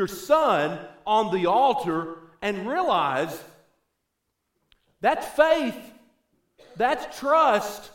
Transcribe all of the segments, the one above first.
your son on the altar and realize that's faith, that's trust.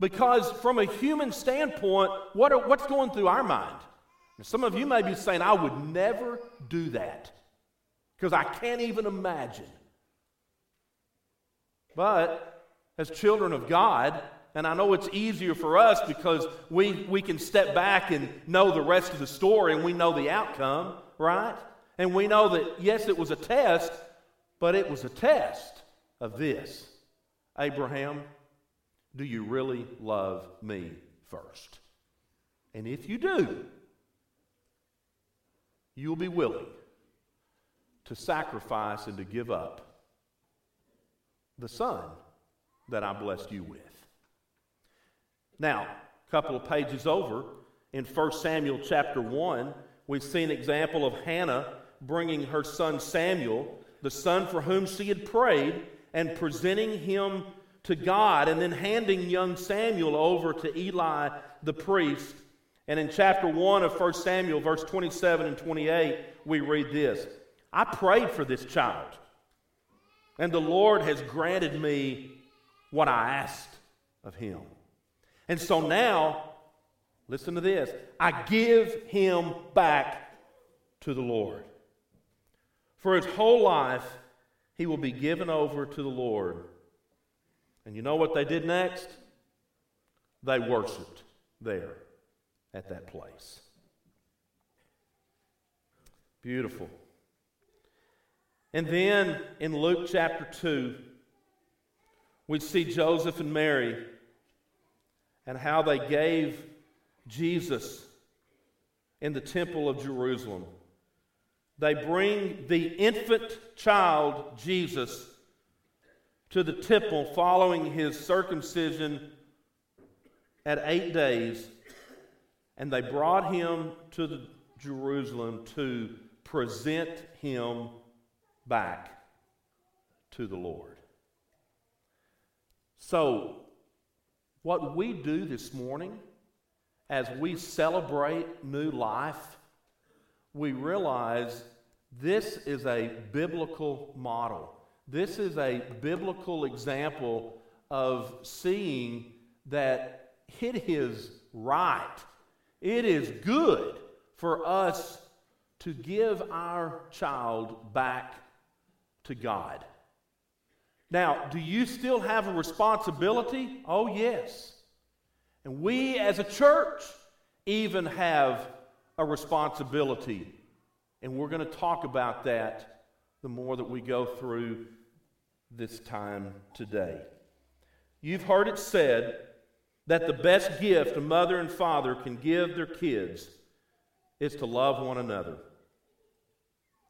Because from a human standpoint, what are, what's going through our mind? Some of you may be saying, I would never do that because I can't even imagine. But as children of God, and I know it's easier for us because we, we can step back and know the rest of the story and we know the outcome, right? And we know that, yes, it was a test, but it was a test of this Abraham, do you really love me first? And if you do, you'll be willing to sacrifice and to give up the son that I blessed you with. Now, a couple of pages over in 1 Samuel chapter 1, we see an example of Hannah bringing her son Samuel, the son for whom she had prayed, and presenting him to God, and then handing young Samuel over to Eli the priest. And in chapter 1 of 1 Samuel, verse 27 and 28, we read this I prayed for this child, and the Lord has granted me what I asked of him. And so now, listen to this I give him back to the Lord. For his whole life, he will be given over to the Lord. And you know what they did next? They worshiped there at that place. Beautiful. And then in Luke chapter 2, we see Joseph and Mary and how they gave Jesus in the temple of Jerusalem. They bring the infant child, Jesus, to the temple following his circumcision at eight days, and they brought him to Jerusalem to present him back to the Lord. So, what we do this morning as we celebrate new life, we realize this is a biblical model. This is a biblical example of seeing that it is right, it is good for us to give our child back to God. Now, do you still have a responsibility? Oh, yes. And we as a church even have a responsibility. And we're going to talk about that the more that we go through this time today. You've heard it said that the best gift a mother and father can give their kids is to love one another.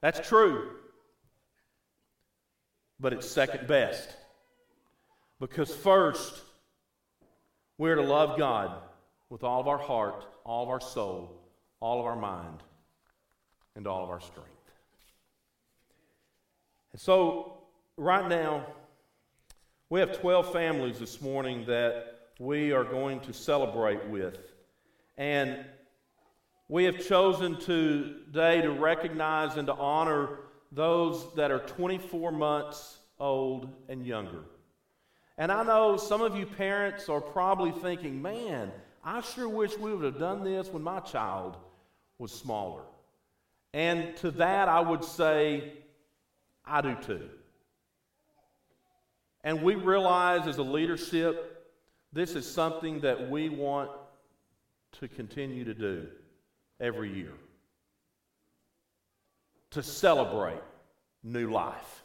That's true but it's second best. Because first, we're to love God with all of our heart, all of our soul, all of our mind, and all of our strength. And so, right now, we have 12 families this morning that we are going to celebrate with. And we have chosen today to recognize and to honor those that are 24 months old and younger. And I know some of you parents are probably thinking, man, I sure wish we would have done this when my child was smaller. And to that, I would say, I do too. And we realize as a leadership, this is something that we want to continue to do every year to celebrate new life,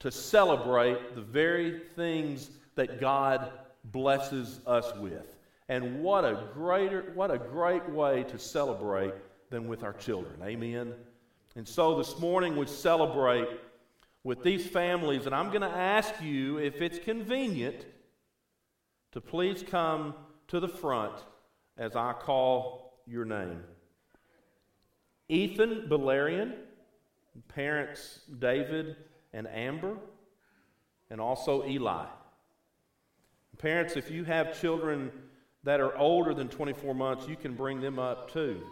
to celebrate the very things that God blesses us with. And what a greater what a great way to celebrate than with our children. Amen. And so this morning we celebrate with these families and I'm going to ask you if it's convenient to please come to the front as I call your name. Ethan Balerian, parents David and Amber, and also Eli. Parents, if you have children that are older than 24 months, you can bring them up too.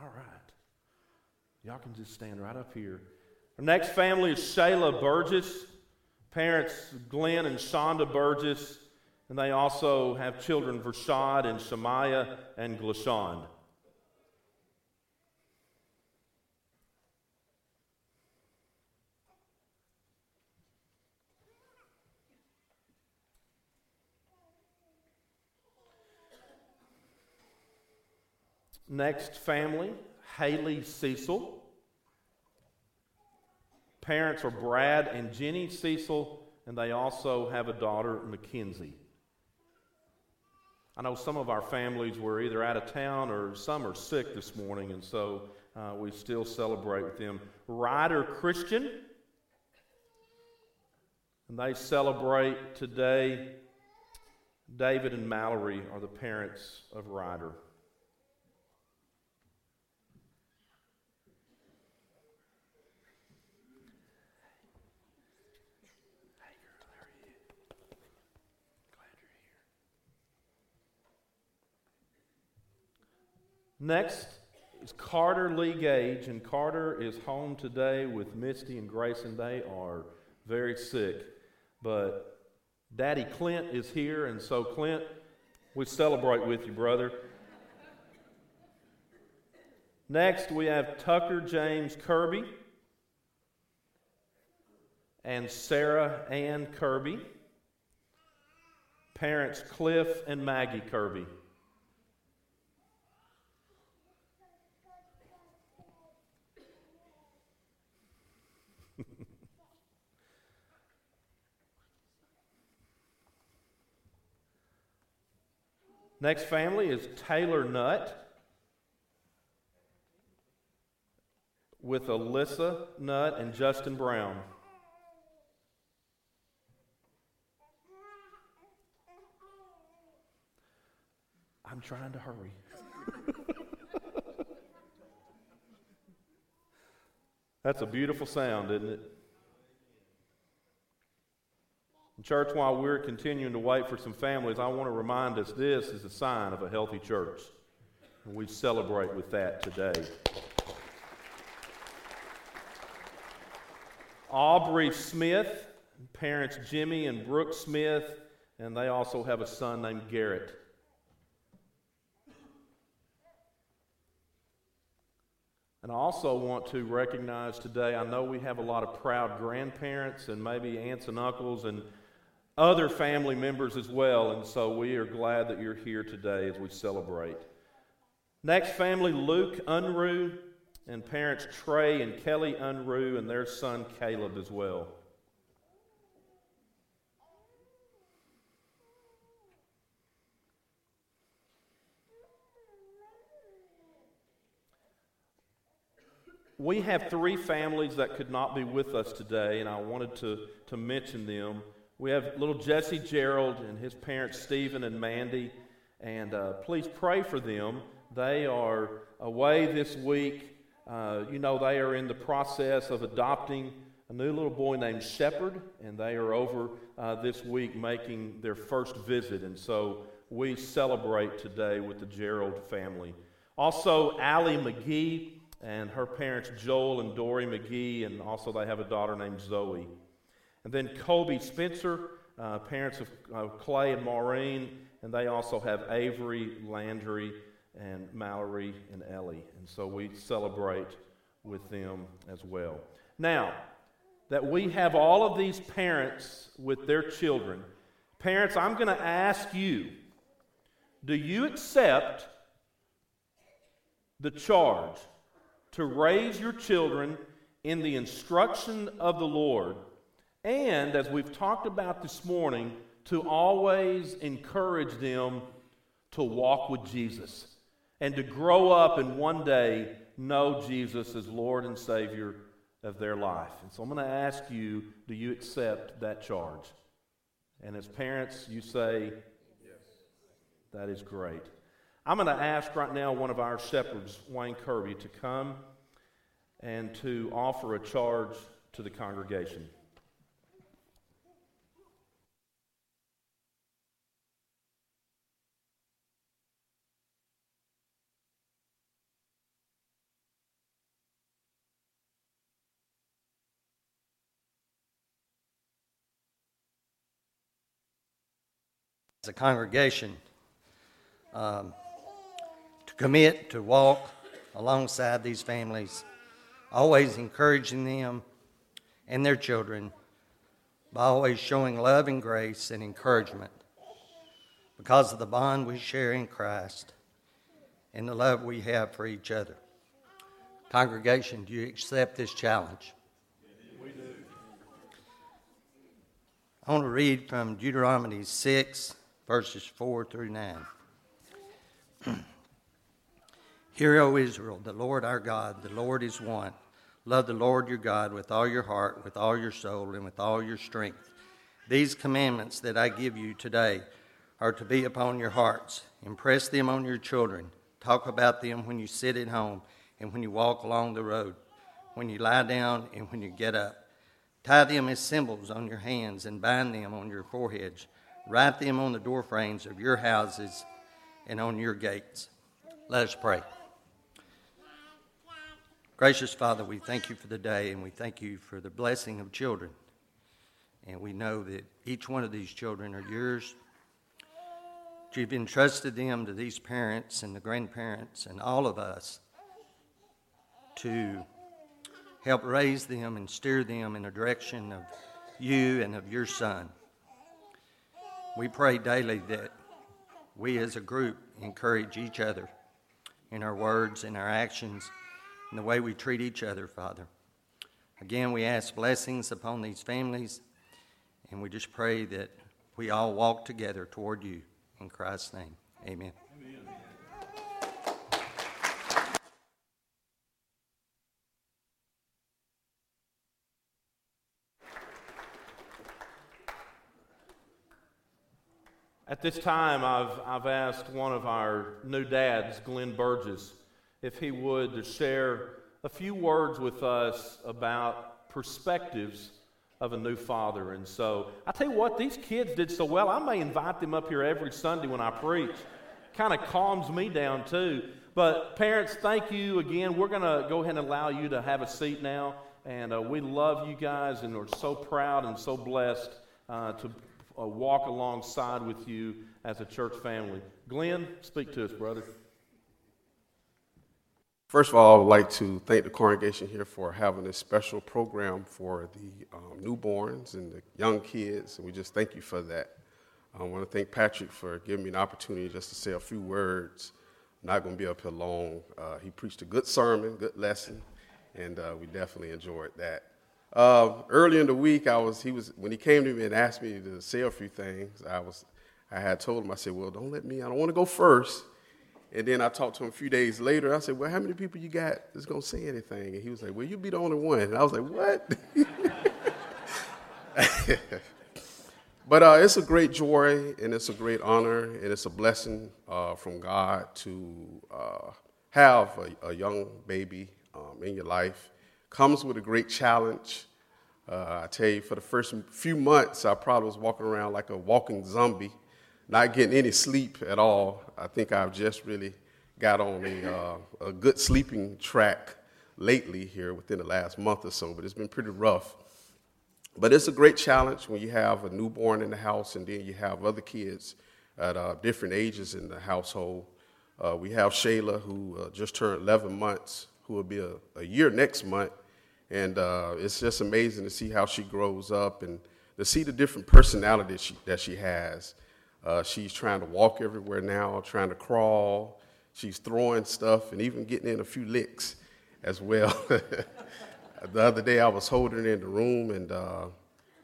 All right. Y'all can just stand right up here. Our next family is Shayla Burgess. Parents, Glenn and Shonda Burgess. And they also have children Vershad and Shemaiah and Glashond. Next family, Haley Cecil. Parents are Brad and Jenny Cecil, and they also have a daughter, Mackenzie. I know some of our families were either out of town or some are sick this morning, and so uh, we still celebrate with them. Ryder Christian, and they celebrate today. David and Mallory are the parents of Ryder. Next is Carter Lee Gage, and Carter is home today with Misty and Grayson. They are very sick, but Daddy Clint is here, and so Clint, we celebrate with you, brother. Next, we have Tucker James Kirby and Sarah Ann Kirby. Parents Cliff and Maggie Kirby. Next family is Taylor Nutt with Alyssa Nutt and Justin Brown. I'm trying to hurry. That's a beautiful sound, isn't it? Church, while we're continuing to wait for some families, I want to remind us this is a sign of a healthy church. And we celebrate with that today. Aubrey Smith, parents Jimmy and Brooke Smith, and they also have a son named Garrett. And I also want to recognize today, I know we have a lot of proud grandparents and maybe aunts and uncles and other family members as well. And so we are glad that you're here today as we celebrate. Next family, Luke Unruh, and parents Trey and Kelly Unruh, and their son Caleb as well. We have three families that could not be with us today, and I wanted to, to mention them. We have little Jesse Gerald and his parents, Stephen and Mandy. And uh, please pray for them. They are away this week. Uh, you know, they are in the process of adopting a new little boy named Shepherd, and they are over uh, this week making their first visit. And so we celebrate today with the Gerald family. Also, Allie McGee and her parents, Joel and Dory McGee, and also they have a daughter named Zoe. And then Colby Spencer, uh, parents of uh, Clay and Maureen, and they also have Avery, Landry, and Mallory and Ellie. And so we celebrate with them as well. Now, that we have all of these parents with their children, parents, I'm going to ask you do you accept the charge to raise your children in the instruction of the Lord? And as we've talked about this morning, to always encourage them to walk with Jesus and to grow up and one day know Jesus as Lord and Savior of their life. And so I'm going to ask you do you accept that charge? And as parents, you say, Yes. That is great. I'm going to ask right now one of our shepherds, Wayne Kirby, to come and to offer a charge to the congregation. As a congregation um, to commit to walk alongside these families, always encouraging them and their children by always showing love and grace and encouragement because of the bond we share in Christ and the love we have for each other. Congregation, do you accept this challenge? I want to read from Deuteronomy 6, verses 4 through 9. Hear, O Israel, the Lord our God, the Lord is one. Love the Lord your God with all your heart, with all your soul, and with all your strength. These commandments that I give you today are to be upon your hearts. Impress them on your children. Talk about them when you sit at home and when you walk along the road, when you lie down and when you get up. Tie them as symbols on your hands and bind them on your foreheads. Write them on the doorframes of your houses and on your gates. Let us pray. Gracious Father, we thank you for the day and we thank you for the blessing of children. And we know that each one of these children are yours. You've entrusted them to these parents and the grandparents and all of us to help raise them and steer them in a direction of you and of your Son. We pray daily that we as a group encourage each other in our words in our actions in the way we treat each other, Father. Again, we ask blessings upon these families, and we just pray that we all walk together toward you. In Christ's name, amen. At this time, I've, I've asked one of our new dads, Glenn Burgess, if he would to share a few words with us about perspectives of a new father. And so I tell you what, these kids did so well. I may invite them up here every Sunday when I preach. Kind of calms me down too. But parents, thank you again. We're going to go ahead and allow you to have a seat now. And uh, we love you guys and we're so proud and so blessed uh, to uh, walk alongside with you as a church family. Glenn, speak to us, brother. First of all, I would like to thank the congregation here for having this special program for the um, newborns and the young kids, and we just thank you for that. I want to thank Patrick for giving me an opportunity just to say a few words. I'm not going to be up here long. Uh, he preached a good sermon, good lesson, and uh, we definitely enjoyed that. Uh, early in the week, I was he was when he came to me and asked me to say a few things. I was I had told him I said, "Well, don't let me. I don't want to go first. And then I talked to him a few days later. I said, "Well, how many people you got that's gonna say anything?" And he was like, "Well, you be the only one." And I was like, "What?" but uh, it's a great joy and it's a great honor and it's a blessing uh, from God to uh, have a, a, young baby um, in your life comes with a great challenge. Uh, I tell you, for the first few months, I probably was walking around like a walking zombie, not getting any sleep at all. I think I've just really got on a, uh, a good sleeping track lately here within the last month or so, but it's been pretty rough. But it's a great challenge when you have a newborn in the house and then you have other kids at uh, different ages in the household. Uh, we have Shayla, who uh, just turned 11 months, who will be a, a year next month. And uh, it's just amazing to see how she grows up and to see the different personalities she, that she has. Uh, she's trying to walk everywhere now, trying to crawl. She's throwing stuff and even getting in a few licks as well. the other day, I was holding her in the room and uh,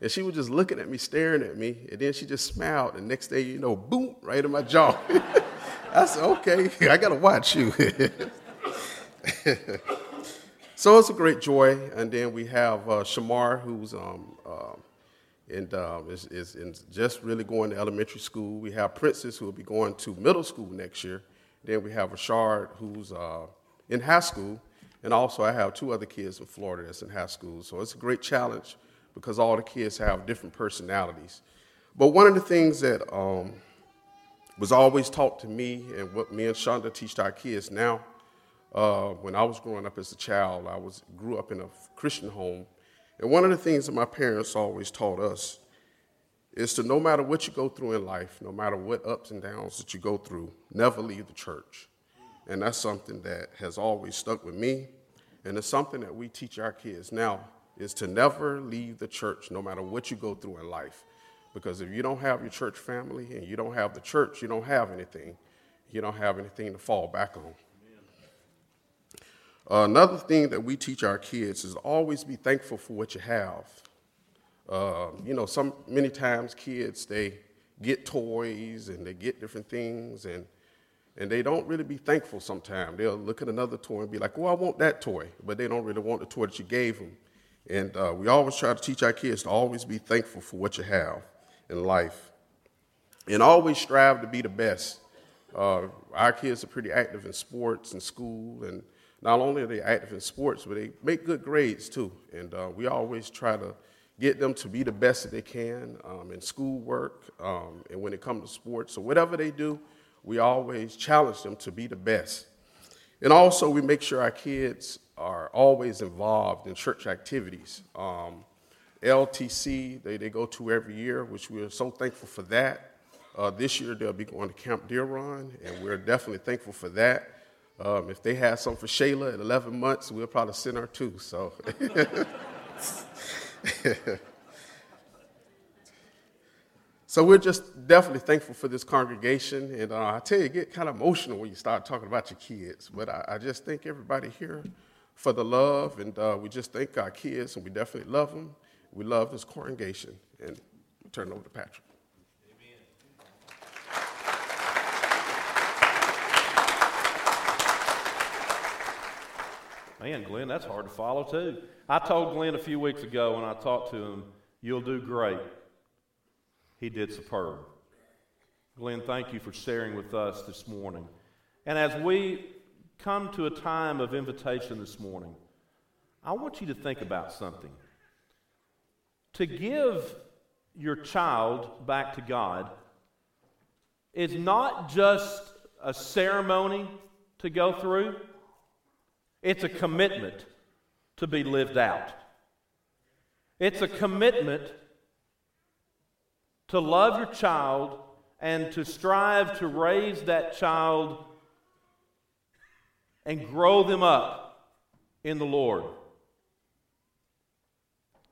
and she was just looking at me, staring at me, and then she just smiled. And next day, you know, boom, right in my jaw. I said, okay, I gotta watch you. So it's a great joy. And then we have uh, Shamar, who's um, uh, and um, is, is, just really going to elementary school. We have Princess, who will be going to middle school next year. Then we have Rashard, who's uh, in high school. And also, I have two other kids in Florida that's in high school. So it's a great challenge because all the kids have different personalities. But one of the things that um, was always taught to me, and what me and Shonda teach our kids now, uh, when I was growing up as a child, I was grew up in a Christian home, and one of the things that my parents always taught us is to no matter what you go through in life, no matter what ups and downs that you go through, never leave the church. And that's something that has always stuck with me. And it's something that we teach our kids now is to never leave the church no matter what you go through in life. Because if you don't have your church family and you don't have the church, you don't have anything. You don't have anything to fall back on. Uh, another thing that we teach our kids is always be thankful for what you have. Uh, you know, some many times kids they get toys and they get different things and and they don't really be thankful sometimes. They'll look at another toy and be like, "Well, I want that toy," but they don't really want the toy that you gave them. And uh, we always try to teach our kids to always be thankful for what you have in life, and always strive to be the best. Uh, our kids are pretty active in sports and school, and not only are they active in sports, but they make good grades too. And uh, we always try to get them to be the best that they can um, in schoolwork um, and when it comes to sports. So whatever they do, we always challenge them to be the best. And also, we make sure our kids are always involved in church activities. Um, LTC, they, they go to every year, which we are so thankful for that. Uh, this year, they'll be going to Camp Deer Run, and we're definitely thankful for that. Um, if they had some for Shayla at 11 months, we'll probably send her too. So. so we're just definitely thankful for this congregation. And uh, I tell you, get kind of emotional when you start talking about your kids. But I, I just thank everybody here for the love. And uh, we just thank our kids, and we definitely love them. We love this congregation. And turn it over to Patrick. Man, Glenn, that's hard to follow too. I told Glenn a few weeks ago when I talked to him, you'll do great. He did superb. Glenn, thank you for sharing with us this morning. And as we come to a time of invitation this morning, I want you to think about something. To give your child back to God is not just a ceremony to go through. It's a commitment to be lived out. It's a commitment to love your child and to strive to raise that child and grow them up in the Lord.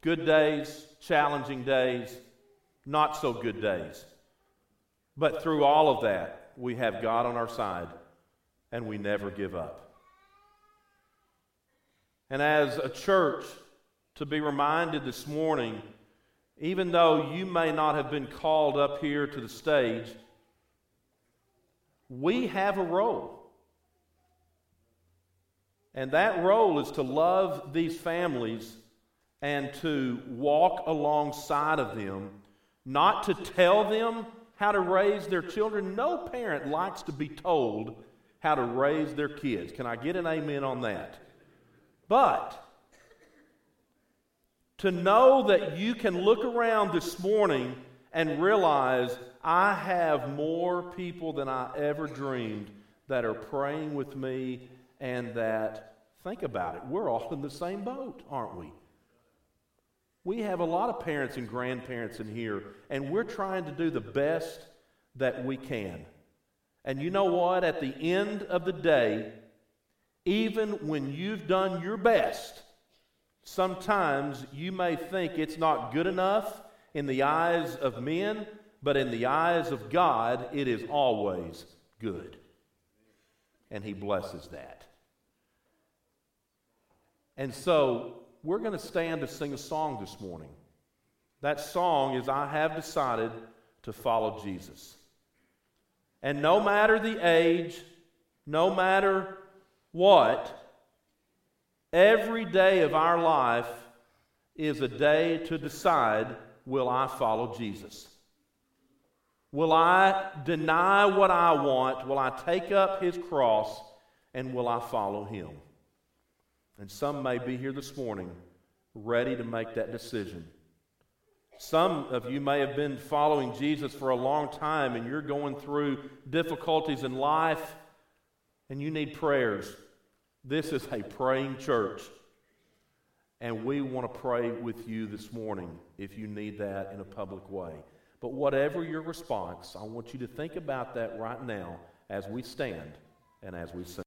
Good days, challenging days, not so good days. But through all of that, we have God on our side and we never give up. And as a church, to be reminded this morning, even though you may not have been called up here to the stage, we have a role. And that role is to love these families and to walk alongside of them, not to tell them how to raise their children. No parent likes to be told how to raise their kids. Can I get an amen on that? But to know that you can look around this morning and realize I have more people than I ever dreamed that are praying with me and that, think about it, we're all in the same boat, aren't we? We have a lot of parents and grandparents in here, and we're trying to do the best that we can. And you know what? At the end of the day, even when you've done your best, sometimes you may think it's not good enough in the eyes of men, but in the eyes of God, it is always good. And He blesses that. And so we're going to stand to sing a song this morning. That song is I Have Decided to Follow Jesus. And no matter the age, no matter what every day of our life is a day to decide will I follow Jesus? Will I deny what I want? Will I take up his cross? And will I follow him? And some may be here this morning ready to make that decision. Some of you may have been following Jesus for a long time and you're going through difficulties in life and you need prayers, this is a praying church. And we want to pray with you this morning if you need that in a public way. But whatever your response, I want you to think about that right now as we stand and as we sing.